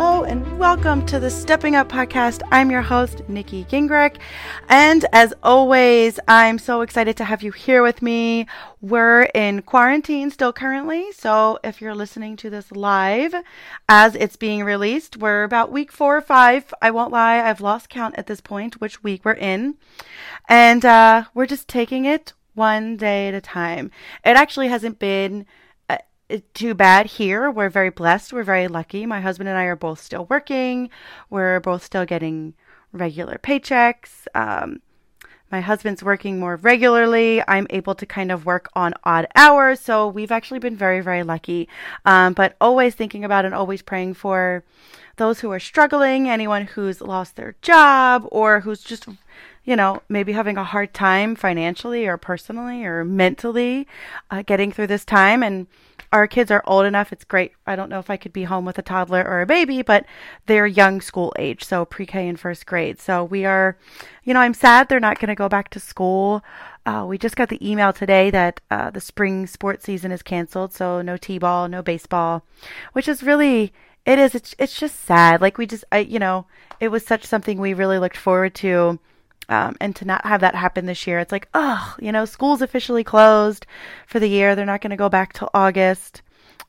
Hello and welcome to the Stepping Up podcast. I'm your host, Nikki Gingrich. And as always, I'm so excited to have you here with me. We're in quarantine still currently. So if you're listening to this live as it's being released, we're about week four or five. I won't lie, I've lost count at this point, which week we're in. And uh, we're just taking it one day at a time. It actually hasn't been too bad here. We're very blessed. We're very lucky. My husband and I are both still working. We're both still getting regular paychecks. Um, my husband's working more regularly. I'm able to kind of work on odd hours. So we've actually been very, very lucky. Um, but always thinking about and always praying for those who are struggling, anyone who's lost their job or who's just, you know, maybe having a hard time financially or personally or mentally uh, getting through this time. And our kids are old enough. It's great. I don't know if I could be home with a toddler or a baby, but they're young school age, so pre K and first grade. So we are, you know, I'm sad they're not going to go back to school. Uh, we just got the email today that uh, the spring sports season is canceled, so no t-ball, no baseball, which is really it is. It's it's just sad. Like we just, I you know, it was such something we really looked forward to um, and to not have that happen this year, it's like, oh, you know, school's officially closed for the year. They're not going to go back till August.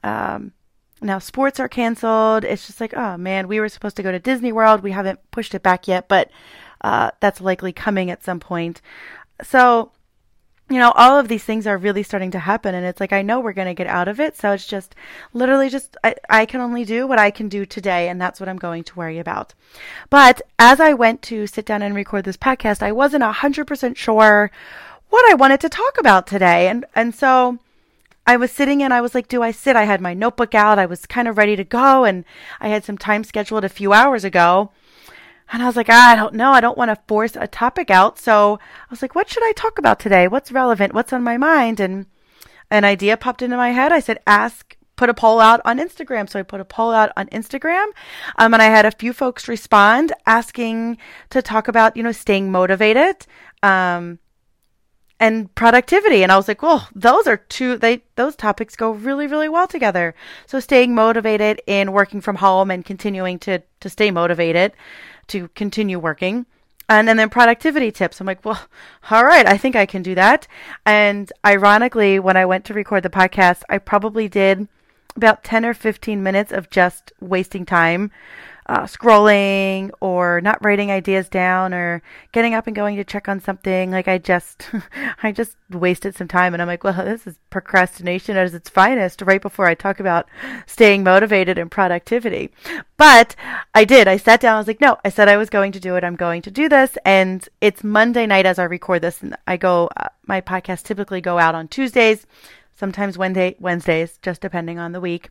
Um, now sports are canceled. It's just like, oh man, we were supposed to go to Disney World. We haven't pushed it back yet, but uh, that's likely coming at some point. So you know, all of these things are really starting to happen. And it's like, I know we're going to get out of it. So it's just literally just, I, I can only do what I can do today. And that's what I'm going to worry about. But as I went to sit down and record this podcast, I wasn't a hundred percent sure what I wanted to talk about today. And, and so I was sitting and I was like, do I sit? I had my notebook out. I was kind of ready to go. And I had some time scheduled a few hours ago. And I was like, ah, I don't know. I don't want to force a topic out. So I was like, what should I talk about today? What's relevant? What's on my mind? And an idea popped into my head. I said, ask, put a poll out on Instagram. So I put a poll out on Instagram. Um, and I had a few folks respond asking to talk about, you know, staying motivated. Um, and productivity. And I was like, well, those are two, they, those topics go really, really well together. So staying motivated in working from home and continuing to, to stay motivated to continue working. And, and then productivity tips. I'm like, well, all right, I think I can do that. And ironically, when I went to record the podcast, I probably did about 10 or 15 minutes of just wasting time uh, scrolling or not writing ideas down or getting up and going to check on something. Like I just, I just wasted some time and I'm like, well, this is procrastination at its finest right before I talk about staying motivated and productivity. But I did. I sat down. I was like, no, I said I was going to do it. I'm going to do this. And it's Monday night as I record this and I go, uh, my podcast typically go out on Tuesdays, sometimes Wednesday, Wednesdays, just depending on the week.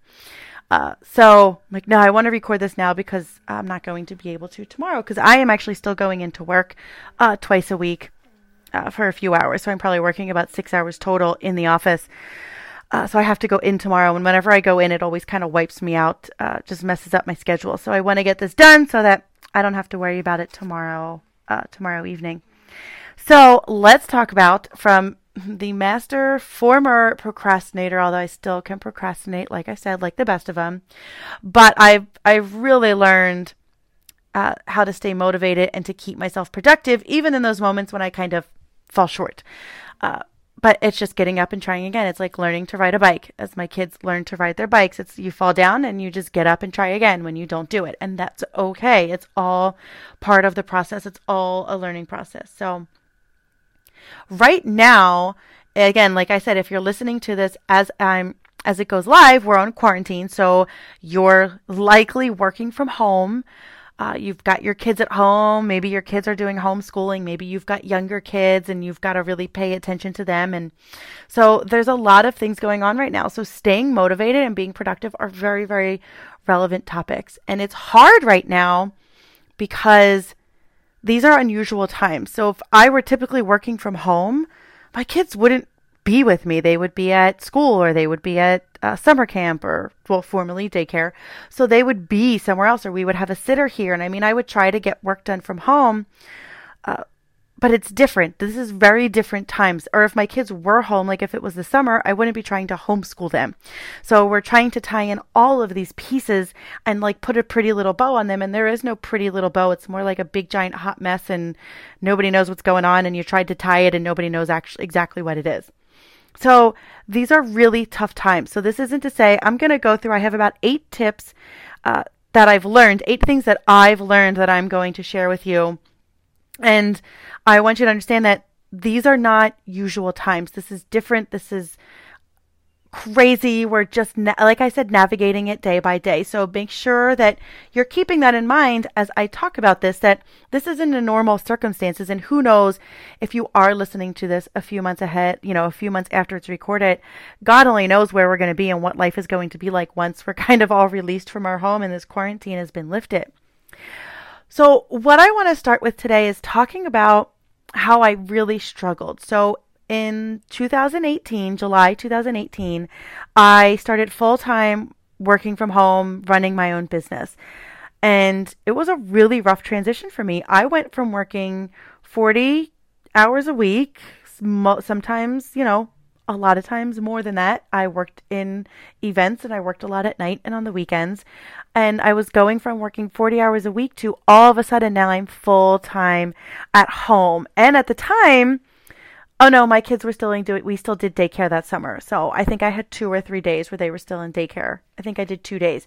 Uh, so I'm like, no, I want to record this now because I'm not going to be able to tomorrow because I am actually still going into work uh, twice a week uh, for a few hours. So I'm probably working about six hours total in the office. Uh, so I have to go in tomorrow, and whenever I go in, it always kind of wipes me out, uh, just messes up my schedule. So I want to get this done so that I don't have to worry about it tomorrow, tomorrow evening. So let's talk about from the master former procrastinator, although I still can procrastinate, like I said, like the best of them. But I've I've really learned uh, how to stay motivated and to keep myself productive, even in those moments when I kind of fall short. Uh, but it's just getting up and trying again. It's like learning to ride a bike. As my kids learn to ride their bikes, it's you fall down and you just get up and try again when you don't do it. And that's okay. It's all part of the process. It's all a learning process. So Right now, again, like I said, if you're listening to this as I'm as it goes live, we're on quarantine, so you're likely working from home. Uh, you've got your kids at home. Maybe your kids are doing homeschooling. Maybe you've got younger kids and you've got to really pay attention to them. And so there's a lot of things going on right now. So staying motivated and being productive are very, very relevant topics. And it's hard right now because these are unusual times. So if I were typically working from home, my kids wouldn't be with me. They would be at school or they would be at uh, summer camp or, well, formerly daycare. So they would be somewhere else or we would have a sitter here. And I mean, I would try to get work done from home. Uh, but it's different. This is very different times. Or if my kids were home, like if it was the summer, I wouldn't be trying to homeschool them. So we're trying to tie in all of these pieces and like put a pretty little bow on them. And there is no pretty little bow. It's more like a big giant hot mess and nobody knows what's going on. And you tried to tie it and nobody knows actually exactly what it is. So these are really tough times. So this isn't to say I'm going to go through, I have about eight tips uh, that I've learned, eight things that I've learned that I'm going to share with you. And I want you to understand that these are not usual times. This is different. This is crazy. We're just, na- like I said, navigating it day by day. So make sure that you're keeping that in mind as I talk about this, that this isn't a normal circumstances. And who knows if you are listening to this a few months ahead, you know, a few months after it's recorded, God only knows where we're going to be and what life is going to be like once we're kind of all released from our home and this quarantine has been lifted. So what I want to start with today is talking about how I really struggled. So in 2018, July 2018, I started full time working from home, running my own business. And it was a really rough transition for me. I went from working 40 hours a week, sometimes, you know, a lot of times more than that. I worked in events and I worked a lot at night and on the weekends. And I was going from working 40 hours a week to all of a sudden now I'm full time at home. And at the time, Oh no, my kids were still in we still did daycare that summer. So I think I had two or three days where they were still in daycare. I think I did two days.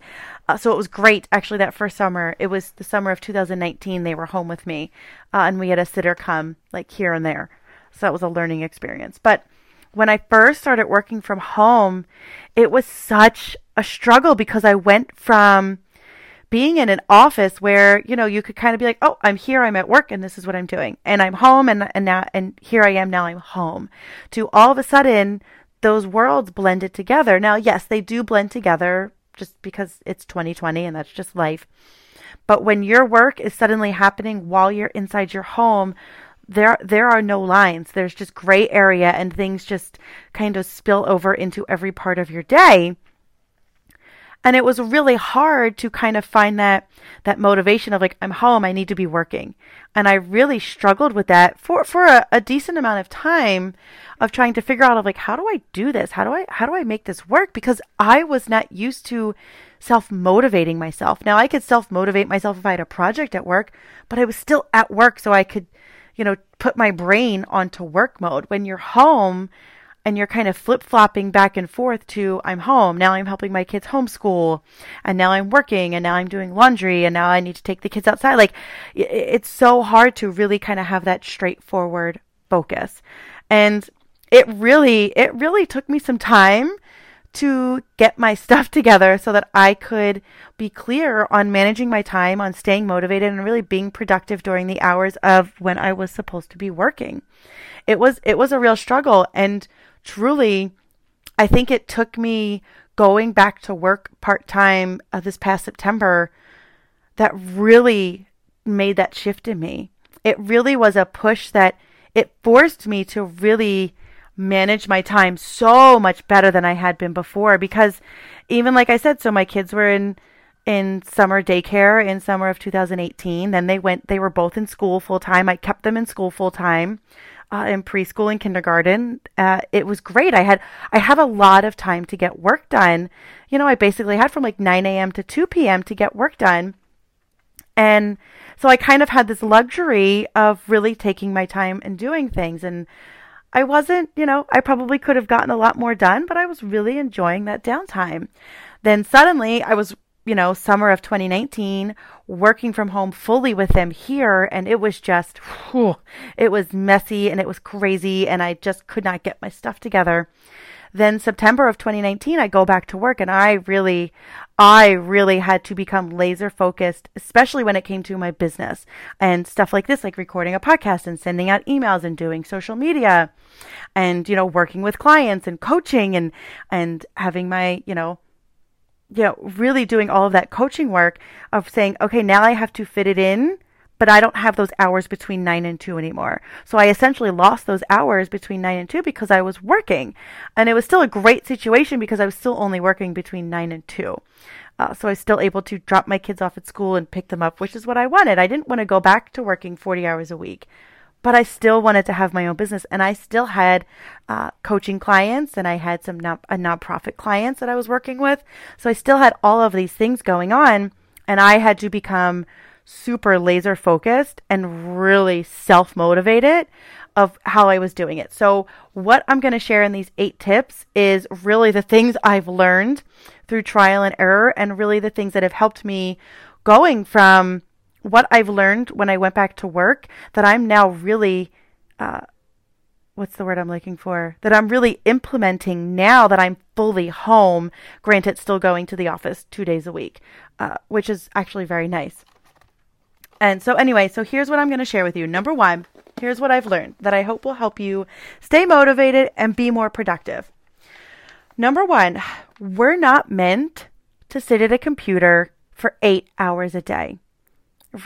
Uh, so it was great actually that first summer. It was the summer of 2019 they were home with me. Uh, and we had a sitter come like here and there. So that was a learning experience. But when I first started working from home, it was such a struggle because I went from being in an office where you know you could kind of be like oh i'm here i'm at work and this is what i'm doing and i'm home and and now and here i am now i'm home. To all of a sudden those worlds blended together. Now yes they do blend together just because it's 2020 and that's just life. But when your work is suddenly happening while you're inside your home there there are no lines. There's just gray area and things just kind of spill over into every part of your day. And it was really hard to kind of find that that motivation of like i'm home i need to be working. And i really struggled with that for for a, a, decent amount of time of trying to figure out of like how do i do this? How do i how do i make this work? Because i was not used to self motivating myself. Now i could self motivate myself if i had a project at work but i was still at work so i could you know put my brain onto work mode when you're home and you're kind of flip flopping back and forth to I'm home, now I'm helping my kids homeschool, and now I'm working, and now I'm doing laundry, and now I need to take the kids outside. Like, it's so hard to really kind of have that straightforward focus. And it really, it really took me some time to get my stuff together so that I could be clear on managing my time, on staying motivated, and really being productive during the hours of when I was supposed to be working. It was, it was a real struggle. And truly, I think it took me going back to work part time uh, this past September that really made that shift in me. It really was a push that it forced me to really manage my time so much better than I had been before because even like I said so my kids were in in summer daycare in summer of 2018 then they went they were both in school full time I kept them in school full time uh, in preschool and kindergarten. Uh, it was great. I had I had a lot of time to get work done. You know, I basically had from like 9 a.m. to 2 p.m. to get work done, and so I kind of had this luxury of really taking my time and doing things. And I wasn't, you know, I probably could have gotten a lot more done, but I was really enjoying that downtime. Then suddenly I was you know, summer of 2019 working from home fully with them here. And it was just, whew, it was messy and it was crazy. And I just could not get my stuff together. Then September of 2019, I go back to work and I really, I really had to become laser focused, especially when it came to my business and stuff like this, like recording a podcast and sending out emails and doing social media and, you know, working with clients and coaching and, and having my, you know, you know, really doing all of that coaching work of saying, okay, now I have to fit it in but I don't have those hours between 9 and 2 anymore. So I essentially lost those hours between 9 and 2 because I was working. And it was still a great situation because I was still only working between 9 and 2. Uh, so I was still able to drop my kids off at school and pick them up, which is what I wanted. I didn't want to go back to working 40 hours a week, but I still wanted to have my own business. And I still had uh, coaching clients and I had some non- a nonprofit clients that I was working with. So I still had all of these things going on. And I had to become super laser focused and really self motivated of how I was doing it. So, what I'm going to share in these eight tips is really the things I've learned through trial and error, and really the things that have helped me going from what I've learned when I went back to work that I'm now really, uh, what's the word I'm looking for? That I'm really implementing now that I'm fully home. Granted, still going to the office two days a week, uh, which is actually very nice. And so, anyway, so here's what I'm going to share with you. Number one, here's what I've learned that I hope will help you stay motivated and be more productive. Number one, we're not meant to sit at a computer for eight hours a day.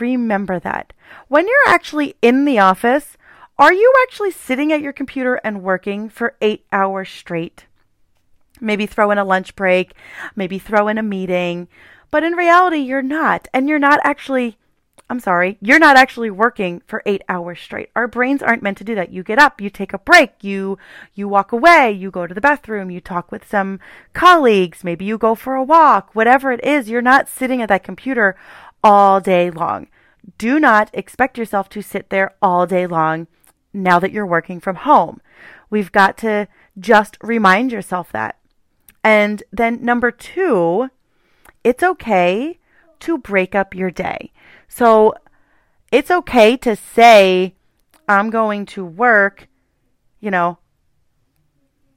Remember that. When you're actually in the office, are you actually sitting at your computer and working for eight hours straight? Maybe throw in a lunch break, maybe throw in a meeting, but in reality, you're not. And you're not actually I'm sorry, you're not actually working for eight hours straight. Our brains aren't meant to do that. You get up, you take a break, you you walk away, you go to the bathroom, you talk with some colleagues, maybe you go for a walk, whatever it is, you're not sitting at that computer all day long. Do not expect yourself to sit there all day long now that you're working from home. We've got to just remind yourself that. And then number two, it's okay to break up your day. So it's okay to say, I'm going to work, you know,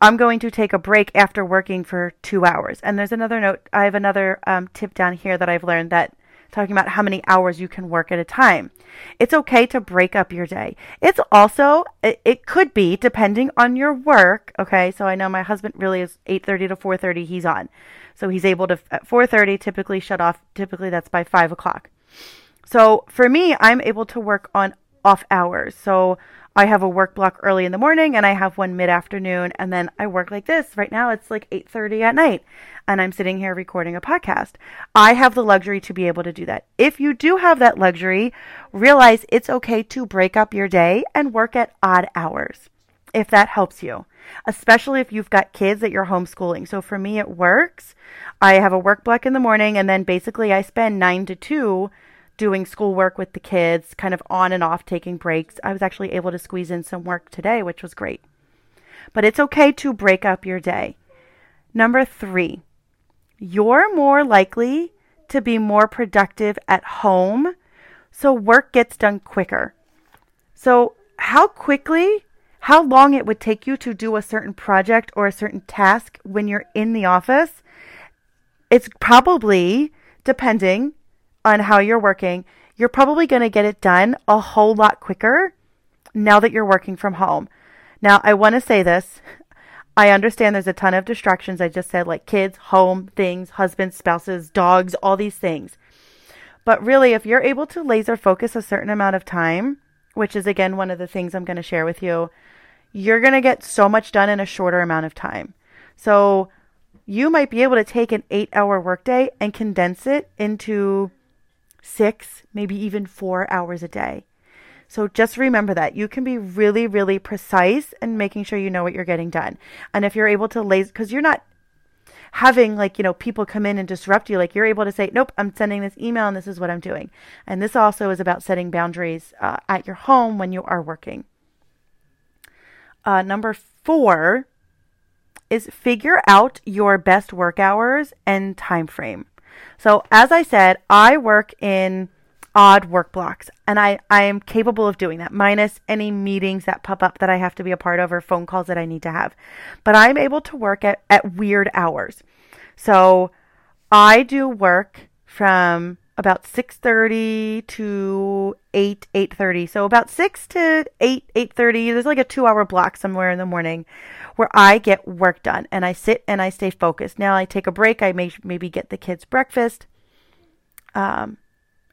I'm going to take a break after working for two hours. And there's another note, I have another um, tip down here that I've learned that talking about how many hours you can work at a time. It's okay to break up your day. It's also, it, it could be depending on your work. Okay. So I know my husband really is 8.30 to 4.30. He's on. So he's able to, at 4.30, typically shut off. Typically that's by five o'clock. So for me, I'm able to work on off hours. So I have a work block early in the morning and I have one mid afternoon and then I work like this. Right now it's like 8:30 at night and I'm sitting here recording a podcast. I have the luxury to be able to do that. If you do have that luxury, realize it's okay to break up your day and work at odd hours. If that helps you, especially if you've got kids that you're homeschooling. So for me it works. I have a work block in the morning and then basically I spend 9 to 2 doing schoolwork with the kids, kind of on and off taking breaks. I was actually able to squeeze in some work today, which was great. But it's okay to break up your day. Number three, you're more likely to be more productive at home, so work gets done quicker. So, how quickly, how long it would take you to do a certain project or a certain task when you're in the office, it's probably, depending, on how you're working, you're probably going to get it done a whole lot quicker now that you're working from home. Now, I want to say this. I understand there's a ton of distractions. I just said, like kids, home, things, husbands, spouses, dogs, all these things. But really, if you're able to laser focus a certain amount of time, which is again one of the things I'm going to share with you, you're going to get so much done in a shorter amount of time. So you might be able to take an eight hour workday and condense it into six, maybe even four hours a day. So just remember that you can be really, really precise and making sure you know what you're getting done. And if you're able to lay, because you're not having like, you know, people come in and disrupt you, like you're able to say, nope, I'm sending this email and this is what I'm doing. And this also is about setting boundaries uh, at your home when you are working. Uh, number four is figure out your best work hours and time frame. So, as I said, I work in odd work blocks and I, I am capable of doing that minus any meetings that pop up that I have to be a part of or phone calls that I need to have. But I'm able to work at, at weird hours. So I do work from about 6:30 to 8 8:30. So about 6 to 8 8:30. There's like a 2-hour block somewhere in the morning where I get work done and I sit and I stay focused. Now I take a break. I may maybe get the kids breakfast. Um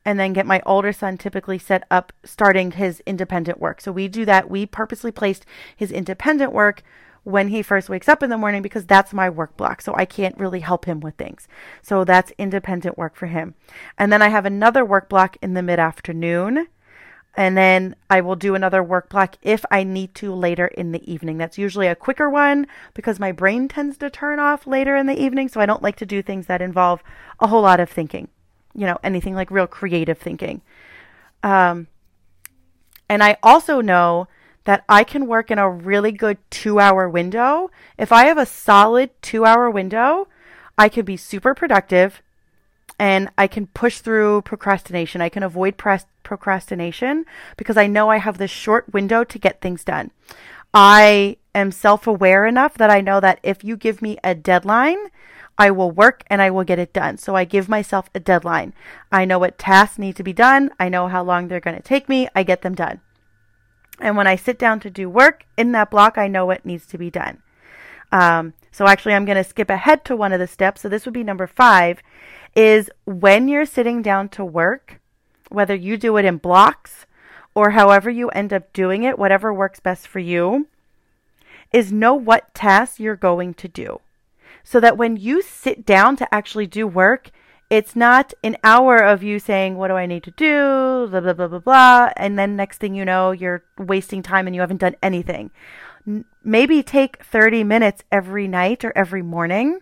and then get my older son typically set up starting his independent work. So we do that. We purposely placed his independent work when he first wakes up in the morning because that's my work block. So I can't really help him with things. So that's independent work for him. And then I have another work block in the mid afternoon. And then I will do another work block if I need to later in the evening. That's usually a quicker one because my brain tends to turn off later in the evening. So I don't like to do things that involve a whole lot of thinking you know, anything like real creative thinking. Um, and I also know that I can work in a really good two hour window. If I have a solid two hour window, I can be super productive and I can push through procrastination. I can avoid procrastination because I know I have this short window to get things done. I am self aware enough that I know that if you give me a deadline, I will work and I will get it done. So I give myself a deadline. I know what tasks need to be done. I know how long they're going to take me. I get them done. And when I sit down to do work in that block, I know what needs to be done. Um, so actually, I'm going to skip ahead to one of the steps. So this would be number five is when you're sitting down to work, whether you do it in blocks or however you end up doing it, whatever works best for you, is know what tasks you're going to do so that when you sit down to actually do work, it's not an hour of you saying, What do I need to do? Blah, blah, blah, blah, blah. And then next thing you know, you're wasting time and you haven't done anything. maybe take 30 minutes every night or every morning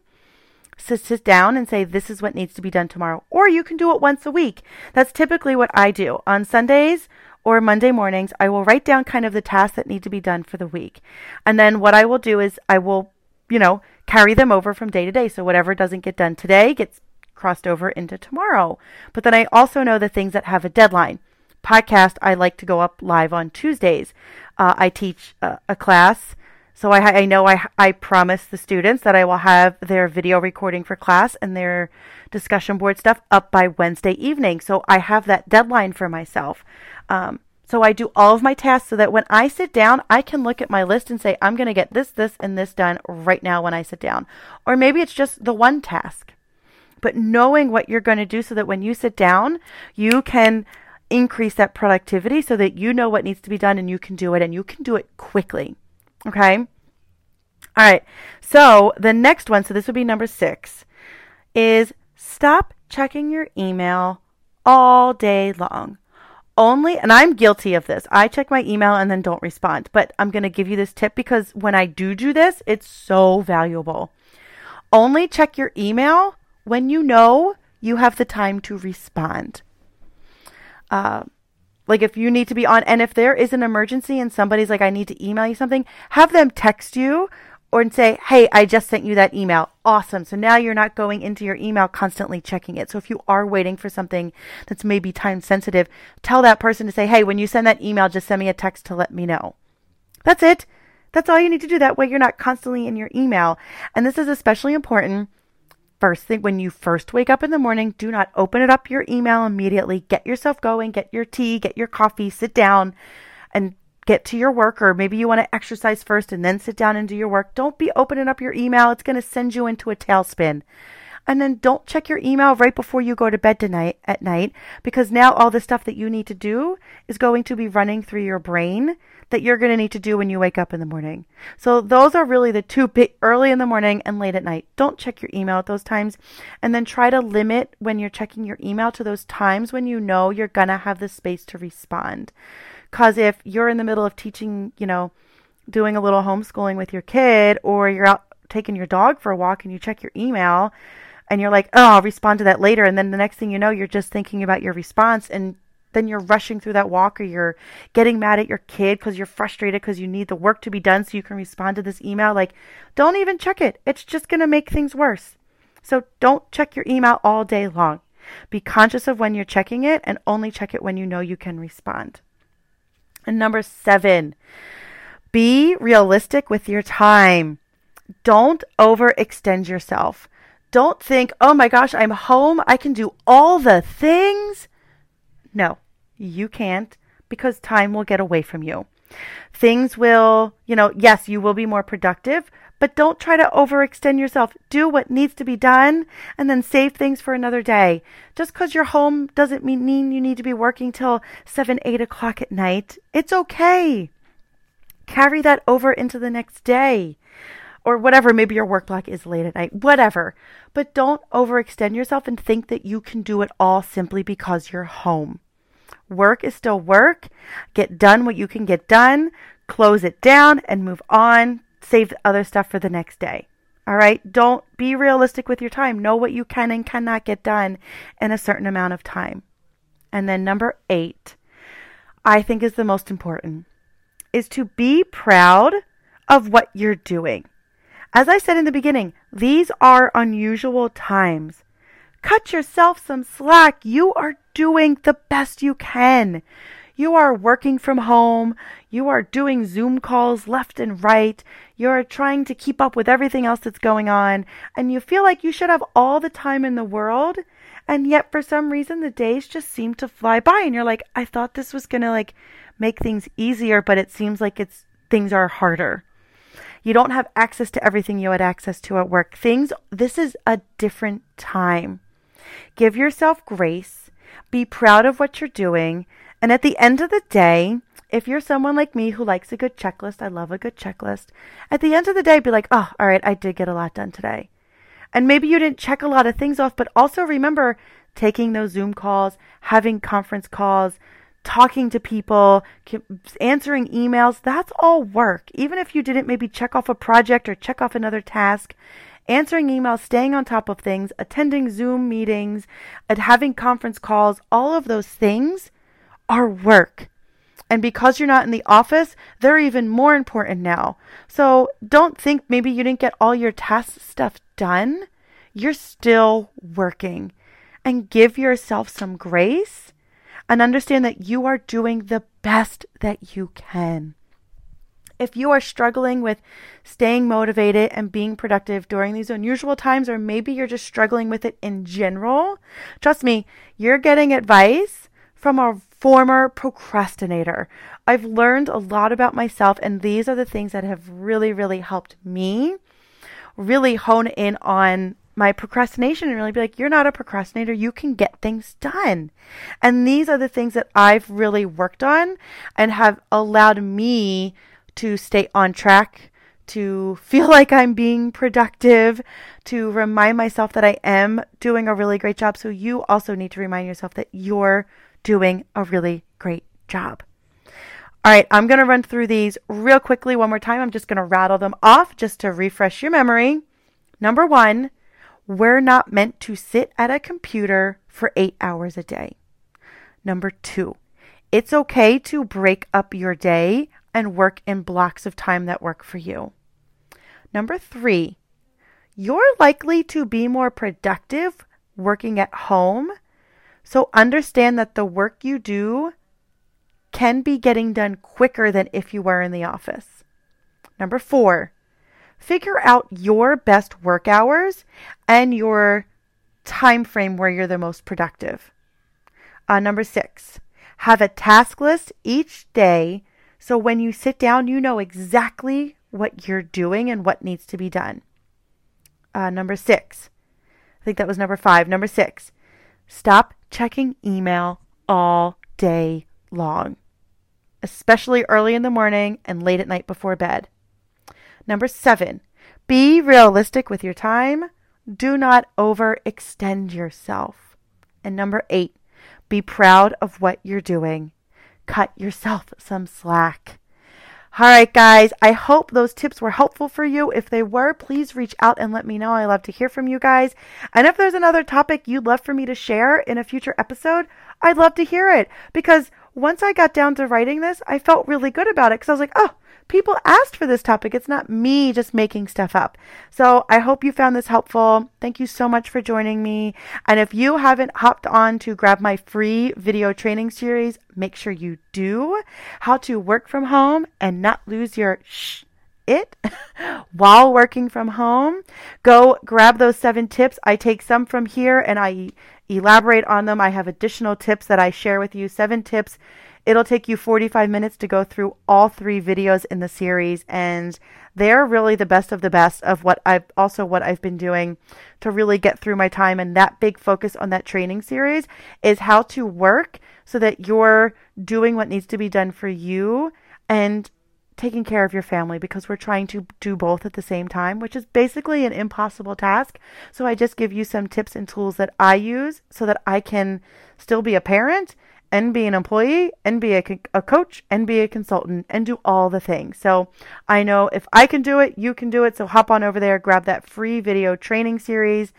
to sit down and say, This is what needs to be done tomorrow. Or you can do it once a week. That's typically what I do. On Sundays, or Monday mornings, I will write down kind of the tasks that need to be done for the week. And then what I will do is I will, you know, carry them over from day to day. So whatever doesn't get done today gets crossed over into tomorrow. But then I also know the things that have a deadline. Podcast, I like to go up live on Tuesdays. Uh, I teach a, a class. So I, I know I, I promise the students that I will have their video recording for class and their discussion board stuff up by Wednesday evening. So I have that deadline for myself. Um, so I do all of my tasks so that when I sit down, I can look at my list and say, I'm going to get this, this, and this done right now when I sit down. Or maybe it's just the one task. But knowing what you're going to do so that when you sit down, you can increase that productivity so that you know what needs to be done and you can do it and you can do it quickly. Okay? All right. So the next one, so this would be number six, is stop checking your email all day long only, and I'm guilty of this. I check my email and then don't respond. But I'm going to give you this tip because when I do do this, it's so valuable. Only check your email when you know you have the time to respond. Uh, like if you need to be on, and if there is an emergency and somebody's like, I need to email you something, have them text you or and say, Hey, I just sent you that email. Awesome. So now you're not going into your email constantly checking it. So if you are waiting for something that's maybe time sensitive, tell that person to say, Hey, when you send that email, just send me a text to let me know. That's it. That's all you need to do. That way you're not constantly in your email. And this is especially important. First thing, when you first wake up in the morning, do not open it up your email immediately. Get yourself going, get your tea, get your coffee, sit down and get to your work, or maybe you want to exercise first and then sit down and do your work. Don't be opening up your email. It's going to send you into a tailspin. And then don't check your email right before you go to bed tonight at night because now all the stuff that you need to do is going to be running through your brain that you're going to need to do when you wake up in the morning. So those are really the two big early in the morning and late at night. Don't check your email at those times and then try to limit when you're checking your email to those times when you know you're going to have the space to respond. Because if you're in the middle of teaching, you know, doing a little homeschooling with your kid, or you're out taking your dog for a walk and you check your email and you're like, oh, I'll respond to that later. And then the next thing you know, you're just thinking about your response and then you're rushing through that walk or you're getting mad at your kid because you're frustrated because you need the work to be done so you can respond to this email. Like, don't even check it. It's just going to make things worse. So don't check your email all day long. Be conscious of when you're checking it and only check it when you know you can respond. And number seven, be realistic with your time. Don't overextend yourself. Don't think, oh my gosh, I'm home. I can do all the things. No, you can't because time will get away from you. Things will, you know, yes, you will be more productive, but don't try to overextend yourself. Do what needs to be done and then save things for another day. Just because you're home doesn't mean you need to be working till 7, 8 o'clock at night. It's okay. Carry that over into the next day or whatever. Maybe your work block is late at night, whatever. But don't overextend yourself and think that you can do it all simply because you're home. Work is still work. Get done what you can get done, close it down, and move on. Save other stuff for the next day. All right? Don't be realistic with your time. Know what you can and cannot get done in a certain amount of time. And then number eight, I think is the most important, is to be proud of what you're doing. As I said in the beginning, these are unusual times. Cut yourself some slack. You are doing the best you can. You are working from home. You are doing Zoom calls left and right. You're trying to keep up with everything else that's going on. And you feel like you should have all the time in the world. And yet, for some reason, the days just seem to fly by. And you're like, I thought this was going to like make things easier, but it seems like it's things are harder. You don't have access to everything you had access to at work. Things, this is a different time. Give yourself grace. Be proud of what you're doing. And at the end of the day, if you're someone like me who likes a good checklist, I love a good checklist. At the end of the day, be like, oh, all right, I did get a lot done today. And maybe you didn't check a lot of things off, but also remember taking those Zoom calls, having conference calls, talking to people, answering emails. That's all work. Even if you didn't maybe check off a project or check off another task, answering emails, staying on top of things, attending Zoom meetings, and having conference calls, all of those things are work. And because you're not in the office, they're even more important now. So don't think maybe you didn't get all your task stuff done. You're still working. And give yourself some grace and understand that you are doing the best that you can. If you are struggling with staying motivated and being productive during these unusual times, or maybe you're just struggling with it in general, trust me, you're getting advice from a former procrastinator. I've learned a lot about myself, and these are the things that have really, really helped me really hone in on my procrastination and really be like, you're not a procrastinator. You can get things done. And these are the things that I've really worked on and have allowed me to stay on track, to feel like I'm being productive, to remind myself that I am doing a really great job. So you also need to remind yourself that you're doing a really great job. All right, I'm going to run through these real quickly one more time. I'm just going to rattle them off just to refresh your memory. Number one, we're not meant to sit at a computer for eight hours a day. Number two, it's okay to break up your day and work in blocks of time that work for you. Number three, you're likely to be more productive working at home. So understand that the work you do can be getting done quicker than if you were in the office. Number four, figure out your best work hours and your time frame where you're the most productive. Uh, number six, have a task list each day so when you sit down, you know exactly what you're doing and what needs to be done. Uh, number six, I think that was number five. Number six, stop checking email all day long, especially early in the morning and late at night before bed. Number seven, be realistic with your time. Do not overextend yourself. And number eight, be proud of what you're doing cut yourself some slack. All right, guys, I hope those tips were helpful for you. If they were, please reach out and let me know. I love to hear from you guys. And if there's another topic you'd love for me to share in a future episode, I'd love to hear it because once I got down to writing this, I felt really good about it because I was like, oh, people asked for this topic. It's not me just making stuff up. So I hope you found this helpful. Thank you so much for joining me. And if you haven't hopped on to grab my free video training series, make sure you do. How to work from home and not lose your shh it while working from home. Go grab those seven tips. I take some from here and I elaborate on them. I have additional tips that I share with you. Seven tips. It'll take you 45 minutes to go through all three videos in the series and they're really the best of the best of what I've also what I've been doing to really get through my time and that big focus on that training series is how to work so that you're doing what needs to be done for you and taking care of your family because we're trying to do both at the same time, which is basically an impossible task. So I just give you some tips and tools that I use so that I can still be a parent and be an employee and be a, a coach and be a consultant and do all the things. So I know if I can do it, you can do it. So hop on over there, grab that free video training series.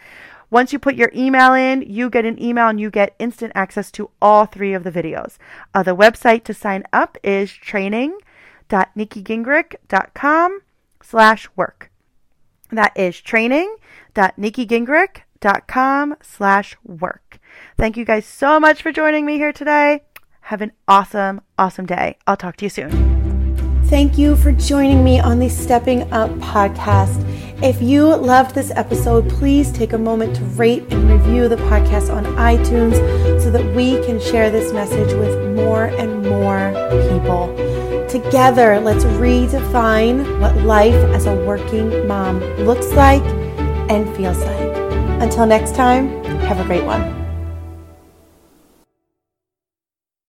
Once you put your email in, you get an email and you get instant access to all three of the videos. Uh, the website to sign up is training training.nikkigingrich.com slash work. That is training.nikkigingrich.com slash work. Thank you guys so much for joining me here today. Have an awesome, awesome day. I'll talk to you soon. Thank you for joining me on the Stepping Up podcast. If you loved this episode, please take a moment to rate and review the podcast on iTunes so that we can share this message with more and more people. Together, let's redefine what life as a working mom looks like and feels like. Until next time, have a great one.